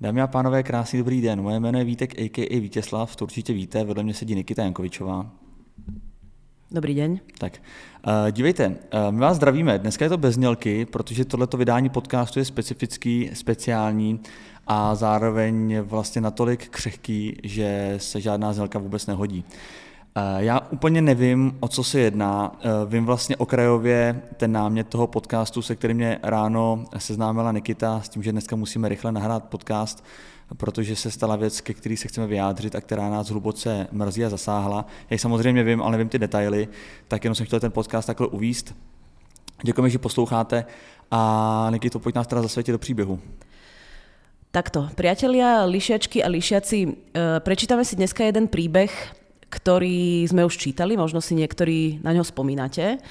Dámy a pánové, krásný dobrý den. Moje jméno je Vítek, a.k.a. Vítězslav, to určitě víte, vedle mě sedí Nikita Jankovičová. Dobrý den. Tak, uh, dívejte, uh, my vás zdravíme. Dneska je to bez znělky, protože tohleto vydání podcastu je specifický, speciální a zároveň vlastně natolik křehký, že se žádná znělka vůbec nehodí. Uh, já úplně nevím, o co se jedná. Uh, vím vlastně okrajově ten námět toho podcastu, se kterým mě ráno seznámila Nikita, s tím, že dneska musíme rychle nahrát podcast, protože se stala věc, ke který se chceme vyjádřit a která nás hluboce mrzí a zasáhla. Já samozřejmě vím, ale nevím ty detaily, tak jenom jsem chtěl ten podcast takhle uvíst. Děkujeme, že posloucháte a Nikito, pojď nás teda zasvětit do příběhu. Takto, priatelia, lišiačky a lišiaci, e, prečítame si dneska jeden príbeh, ktorý sme už čítali, možno si niektorí na ňo spomínate.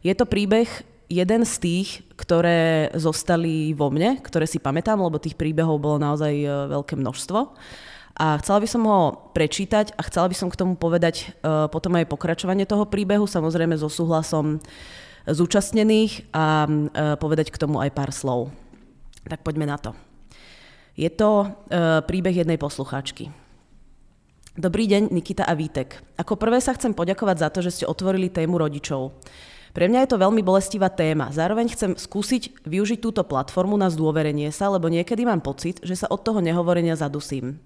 Je to príbeh jeden z tých, ktoré zostali vo mne, ktoré si pamätám, lebo tých príbehov bolo naozaj e, veľké množstvo. A chcela by som ho prečítať a chcela by som k tomu povedať uh, potom aj pokračovanie toho príbehu, samozrejme so súhlasom zúčastnených a uh, povedať k tomu aj pár slov. Tak poďme na to. Je to uh, príbeh jednej poslucháčky. Dobrý deň, Nikita a Vítek. Ako prvé sa chcem poďakovať za to, že ste otvorili tému rodičov. Pre mňa je to veľmi bolestivá téma. Zároveň chcem skúsiť využiť túto platformu na zdôverenie sa, lebo niekedy mám pocit, že sa od toho nehovorenia zadusím.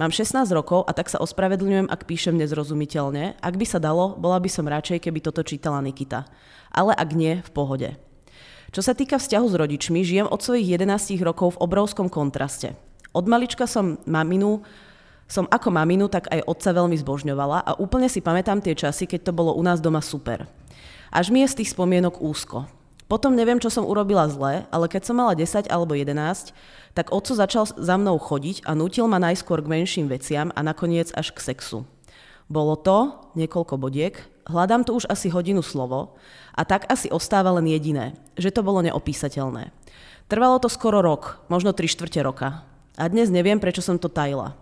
Mám 16 rokov a tak sa ospravedlňujem, ak píšem nezrozumiteľne. Ak by sa dalo, bola by som radšej, keby toto čítala Nikita. Ale ak nie, v pohode. Čo sa týka vzťahu s rodičmi, žijem od svojich 11 rokov v obrovskom kontraste. Od malička som maminu som ako maminu, tak aj otca veľmi zbožňovala a úplne si pamätám tie časy, keď to bolo u nás doma super. Až mi je z tých spomienok úzko. Potom neviem, čo som urobila zle, ale keď som mala 10 alebo 11, tak otco začal za mnou chodiť a nutil ma najskôr k menším veciam a nakoniec až k sexu. Bolo to, niekoľko bodiek, hľadám tu už asi hodinu slovo a tak asi ostáva len jediné, že to bolo neopísateľné. Trvalo to skoro rok, možno tri štvrte roka. A dnes neviem, prečo som to tajila.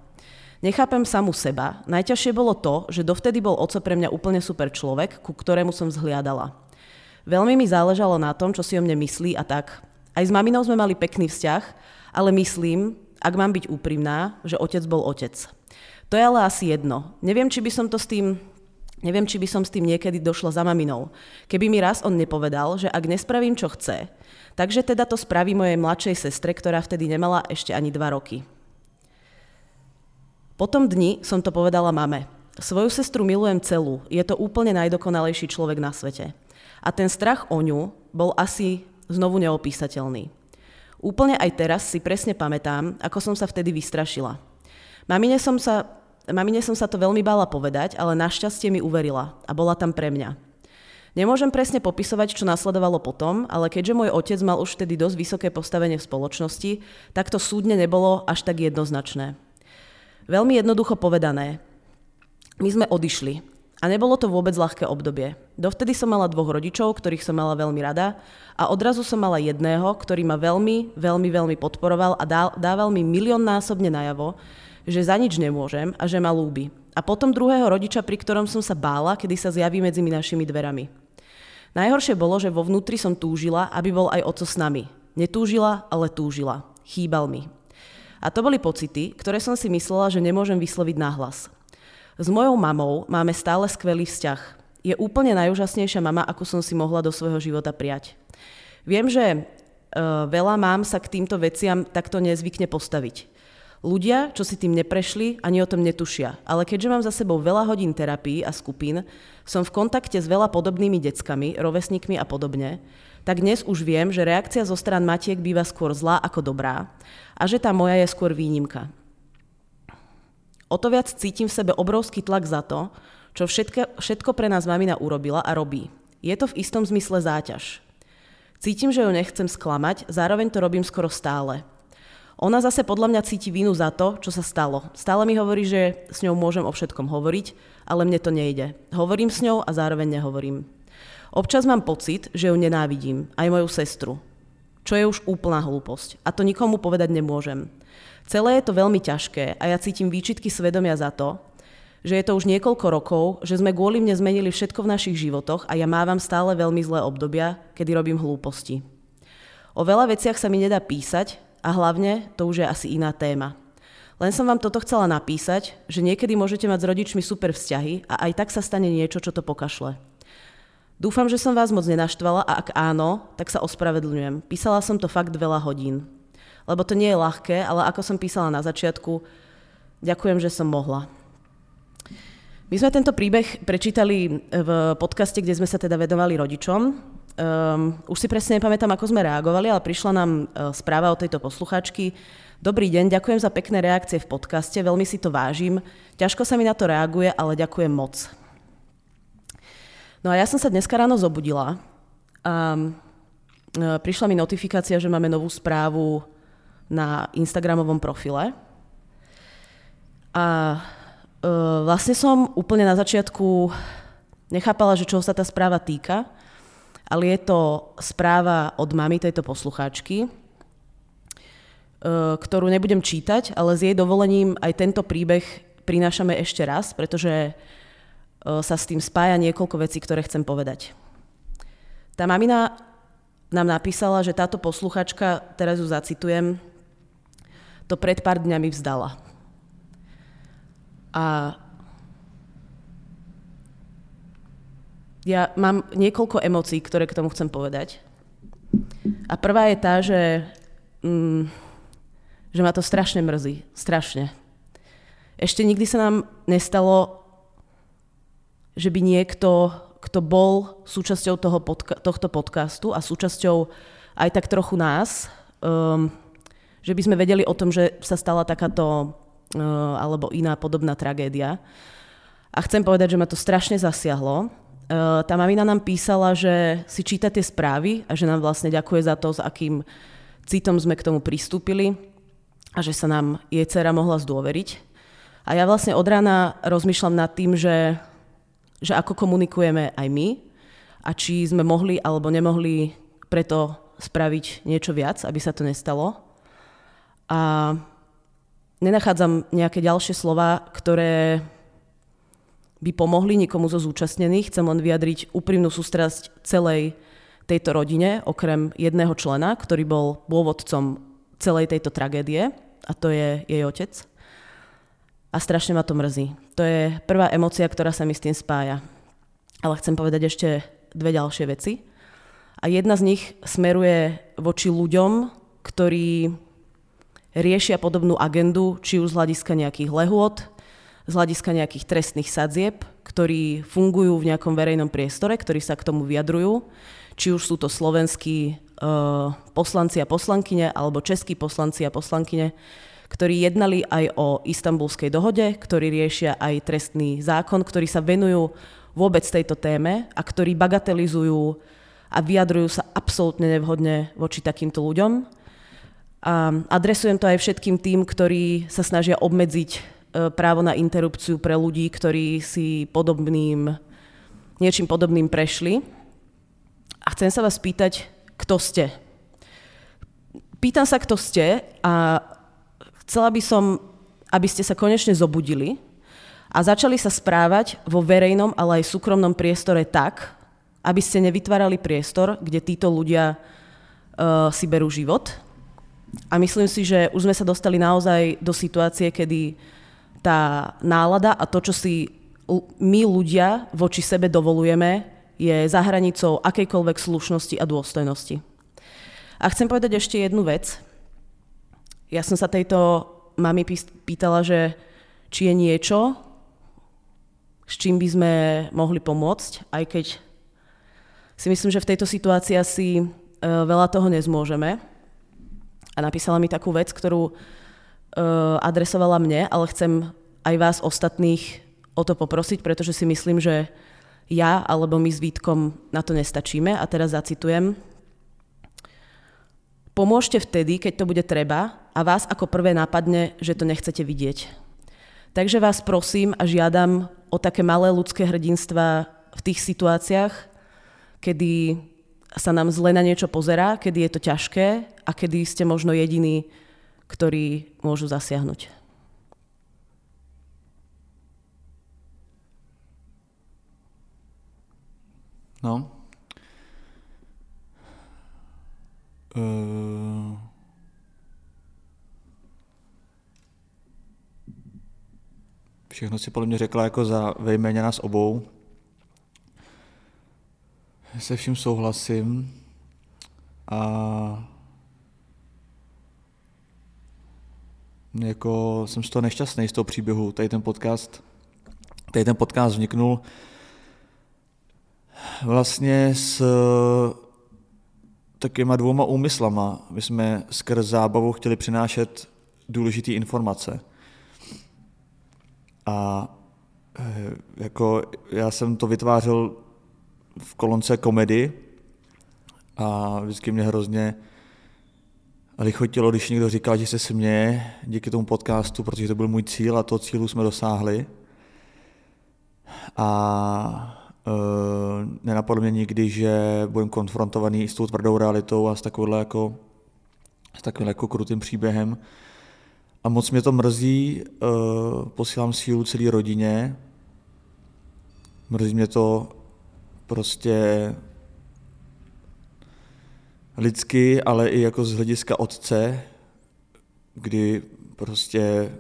Nechápem samu seba. Najťažšie bolo to, že dovtedy bol oco pre mňa úplne super človek, ku ktorému som zhliadala. Veľmi mi záležalo na tom, čo si o mne myslí a tak. Aj s maminou sme mali pekný vzťah, ale myslím, ak mám byť úprimná, že otec bol otec. To je ale asi jedno. Neviem, či by som to s tým Neviem, či by som s tým niekedy došla za maminou. Keby mi raz on nepovedal, že ak nespravím, čo chce, takže teda to spraví mojej mladšej sestre, ktorá vtedy nemala ešte ani dva roky. Po tom dni som to povedala mame. Svoju sestru milujem celú, je to úplne najdokonalejší človek na svete. A ten strach o ňu bol asi znovu neopísateľný. Úplne aj teraz si presne pamätám, ako som sa vtedy vystrašila. Mamine som sa, mamine som sa to veľmi bála povedať, ale našťastie mi uverila a bola tam pre mňa. Nemôžem presne popisovať, čo nasledovalo potom, ale keďže môj otec mal už vtedy dosť vysoké postavenie v spoločnosti, tak to súdne nebolo až tak jednoznačné. Veľmi jednoducho povedané. My sme odišli. A nebolo to vôbec ľahké obdobie. Dovtedy som mala dvoch rodičov, ktorých som mala veľmi rada a odrazu som mala jedného, ktorý ma veľmi, veľmi, veľmi podporoval a dával mi miliónnásobne najavo, že za nič nemôžem a že ma lúbi. A potom druhého rodiča, pri ktorom som sa bála, kedy sa zjaví medzi našimi dverami. Najhoršie bolo, že vo vnútri som túžila, aby bol aj oco s nami. Netúžila, ale túžila. Chýbal mi. A to boli pocity, ktoré som si myslela, že nemôžem vysloviť nahlas. S mojou mamou máme stále skvelý vzťah. Je úplne najúžasnejšia mama, ako som si mohla do svojho života prijať. Viem, že e, veľa mám sa k týmto veciam takto nezvykne postaviť. Ľudia, čo si tým neprešli, ani o tom netušia. Ale keďže mám za sebou veľa hodín terapii a skupín, som v kontakte s veľa podobnými deckami, rovesníkmi a podobne, tak dnes už viem, že reakcia zo stran matiek býva skôr zlá ako dobrá a že tá moja je skôr výnimka. O to viac cítim v sebe obrovský tlak za to, čo všetko, všetko pre nás mamina urobila a robí. Je to v istom zmysle záťaž. Cítim, že ju nechcem sklamať, zároveň to robím skoro stále. Ona zase podľa mňa cíti vínu za to, čo sa stalo. Stále mi hovorí, že s ňou môžem o všetkom hovoriť, ale mne to nejde. Hovorím s ňou a zároveň nehovorím. Občas mám pocit, že ju nenávidím, aj moju sestru. Čo je už úplná hlúposť. A to nikomu povedať nemôžem. Celé je to veľmi ťažké a ja cítim výčitky svedomia za to, že je to už niekoľko rokov, že sme kvôli mne zmenili všetko v našich životoch a ja mávam stále veľmi zlé obdobia, kedy robím hlúposti. O veľa veciach sa mi nedá písať a hlavne to už je asi iná téma. Len som vám toto chcela napísať, že niekedy môžete mať s rodičmi super vzťahy a aj tak sa stane niečo, čo to pokašle. Dúfam, že som vás moc nenaštvala a ak áno, tak sa ospravedlňujem. Písala som to fakt veľa hodín. Lebo to nie je ľahké, ale ako som písala na začiatku, ďakujem, že som mohla. My sme tento príbeh prečítali v podcaste, kde sme sa teda vedovali rodičom. Um, už si presne nepamätám, ako sme reagovali, ale prišla nám uh, správa od tejto posluchačky. Dobrý deň, ďakujem za pekné reakcie v podcaste, veľmi si to vážim. Ťažko sa mi na to reaguje, ale ďakujem moc. No a ja som sa dneska ráno zobudila a uh, prišla mi notifikácia, že máme novú správu na Instagramovom profile. A Uh, vlastne som úplne na začiatku nechápala, že čo sa tá správa týka, ale je to správa od mamy tejto poslucháčky, uh, ktorú nebudem čítať, ale s jej dovolením aj tento príbeh prinášame ešte raz, pretože uh, sa s tým spája niekoľko vecí, ktoré chcem povedať. Tá mamina nám napísala, že táto posluchačka, teraz ju zacitujem, to pred pár dňami vzdala. A ja mám niekoľko emócií, ktoré k tomu chcem povedať. A prvá je tá, že, mm, že ma to strašne mrzí. Strašne. Ešte nikdy sa nám nestalo, že by niekto, kto bol súčasťou toho podca- tohto podcastu a súčasťou aj tak trochu nás, um, že by sme vedeli o tom, že sa stala takáto Eh, alebo iná podobná tragédia. A chcem povedať, že ma to strašne zasiahlo. Eh, tá mamina nám písala, že si číta tie správy a že nám vlastne ďakuje za to, s akým citom sme k tomu pristúpili a že sa nám jej dcera mohla zdôveriť. A ja vlastne od rána rozmýšľam nad tým, že, že ako komunikujeme aj my a či sme mohli alebo nemohli preto spraviť niečo viac, aby sa to nestalo. A nenachádzam nejaké ďalšie slova, ktoré by pomohli nikomu zo zúčastnených. Chcem len vyjadriť úprimnú sústrasť celej tejto rodine, okrem jedného člena, ktorý bol pôvodcom celej tejto tragédie, a to je jej otec. A strašne ma to mrzí. To je prvá emocia, ktorá sa mi s tým spája. Ale chcem povedať ešte dve ďalšie veci. A jedna z nich smeruje voči ľuďom, ktorí riešia podobnú agendu, či už z hľadiska nejakých lehôd, z hľadiska nejakých trestných sadzieb, ktorí fungujú v nejakom verejnom priestore, ktorí sa k tomu vyjadrujú, či už sú to slovenskí uh, poslanci a poslankyne alebo českí poslanci a poslankyne, ktorí jednali aj o istambulskej dohode, ktorí riešia aj trestný zákon, ktorí sa venujú vôbec tejto téme a ktorí bagatelizujú a vyjadrujú sa absolútne nevhodne voči takýmto ľuďom. A adresujem to aj všetkým tým, ktorí sa snažia obmedziť e, právo na interrupciu pre ľudí, ktorí si podobným, niečím podobným prešli. A chcem sa vás pýtať, kto ste. Pýtam sa, kto ste a chcela by som, aby ste sa konečne zobudili a začali sa správať vo verejnom, ale aj súkromnom priestore tak, aby ste nevytvárali priestor, kde títo ľudia uh, si berú život, a myslím si, že už sme sa dostali naozaj do situácie, kedy tá nálada a to, čo si my ľudia voči sebe dovolujeme, je za hranicou akejkoľvek slušnosti a dôstojnosti. A chcem povedať ešte jednu vec. Ja som sa tejto mami pýtala, že či je niečo, s čím by sme mohli pomôcť, aj keď si myslím, že v tejto situácii asi e, veľa toho nezmôžeme a napísala mi takú vec, ktorú adresovala mne, ale chcem aj vás ostatných o to poprosiť, pretože si myslím, že ja alebo my s Vítkom na to nestačíme. A teraz zacitujem. Pomôžte vtedy, keď to bude treba a vás ako prvé nápadne, že to nechcete vidieť. Takže vás prosím a žiadam o také malé ľudské hrdinstva v tých situáciách, kedy sa nám zle na niečo pozerá, kedy je to ťažké a kedy ste možno jediní, ktorí môžu zasiahnuť. No. Uh... Všechno si podle mě řekla jako za vejméně nás obou. Se vším souhlasím. A jako jsem z toho nešťastný z toho příběhu. Tady ten podcast, tady ten podcast vzniknul vlastně s takovýma dvouma úmyslama. My jsme skrz zábavu chtěli přinášet důležité informace. A eh, jako já jsem to vytvářel v kolonce komedy a vždycky mě hrozně lichotilo, když někdo říkal, že se směje díky tomu podcastu, protože to byl můj cíl a toho cílu jsme dosáhli. A Uh, nenapadlo mě nikdy, že budem konfrontovaný s tou tvrdou realitou a s takovým jako, s takovým jako krutým příběhem. A moc mě to mrzí, uh, posílám sílu celé rodině, mrzí mě to prostě lidsky, ale i jako z hlediska otce, kdy prostě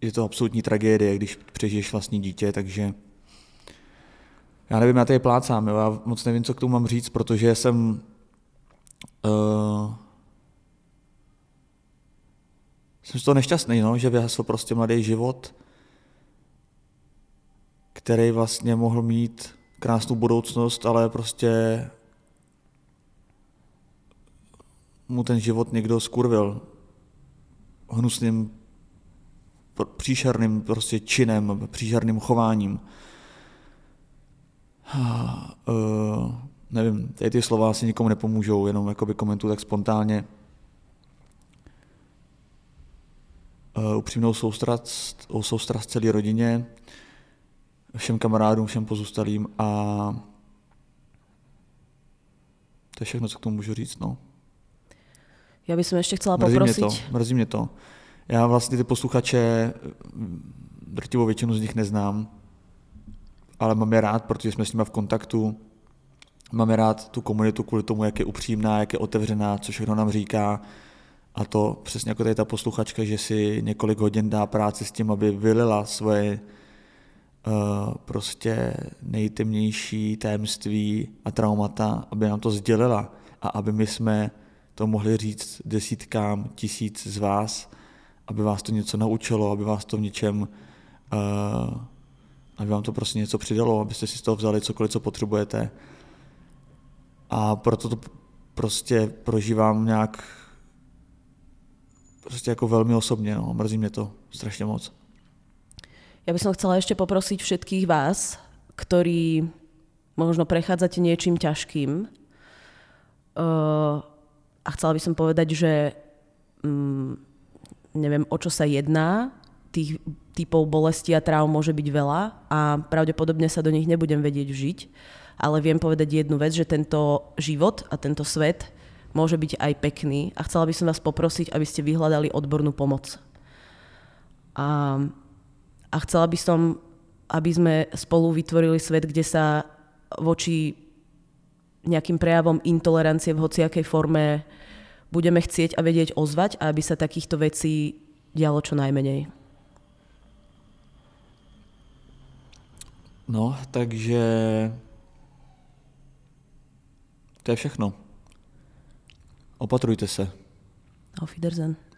je to absolutní tragédie, když přežiješ vlastní dítě, takže já nevím, já tady plácám, jo, já moc nevím, co k tomu mám říct, protože jsem uh, jsem z toho nešťastný, no, že vyhasl prostě mladý život, který vlastně mohl mít krásnou budoucnost, ale prostě mu ten život někdo skurvil hnusným příšerným prostě činem, příšerným chováním. Uh, nevím, tady ty slova asi nikomu nepomůžou, jenom jakoby komentuju tak spontánně. Uh, upřímnou soustrast, soustrast celé rodině, všem kamarádům, všem pozůstalým a to je všechno, co k tomu můžu říct. No. Já bych ještě chcela mrzí poprosit. Mě to, mrzí mě to. Já vlastně ty posluchače, drtivou většinu z nich neznám, ale mám je rád, protože jsme s nimi v kontaktu. Mám je rád tu komunitu kvůli tomu, jak je upřímná, jak je otevřená, co všechno nám říká. A to přesně jako tady ta posluchačka, že si několik hodin dá práci s tím, aby vylila svoje uh, prostě nejtemnější tajemství a traumata, aby nám to sdělila a aby my jsme to mohli říct desítkám tisíc z vás, aby vás to něco naučilo, aby vás to v něčem, uh, aby vám to prostě něco přidalo, abyste si z toho vzali cokoliv, co potřebujete. A proto to prostě prožívám nějak prostě jako velmi osobně, no. mrzí mě to strašně moc. Ja by som chcela ešte poprosiť všetkých vás, ktorí možno prechádzate niečím ťažkým. Uh, a chcela by som povedať, že um, neviem, o čo sa jedná, tých typov bolesti a traum môže byť veľa a pravdepodobne sa do nich nebudem vedieť žiť, ale viem povedať jednu vec, že tento život a tento svet môže byť aj pekný a chcela by som vás poprosiť, aby ste vyhľadali odbornú pomoc. A, a chcela by som, aby sme spolu vytvorili svet, kde sa voči nejakým prejavom intolerancie v hociakej forme budeme chcieť a vedieť ozvať a aby sa takýchto vecí dialo čo najmenej. No, takže to je všechno. Opatrujte se. Auf Wiedersehen.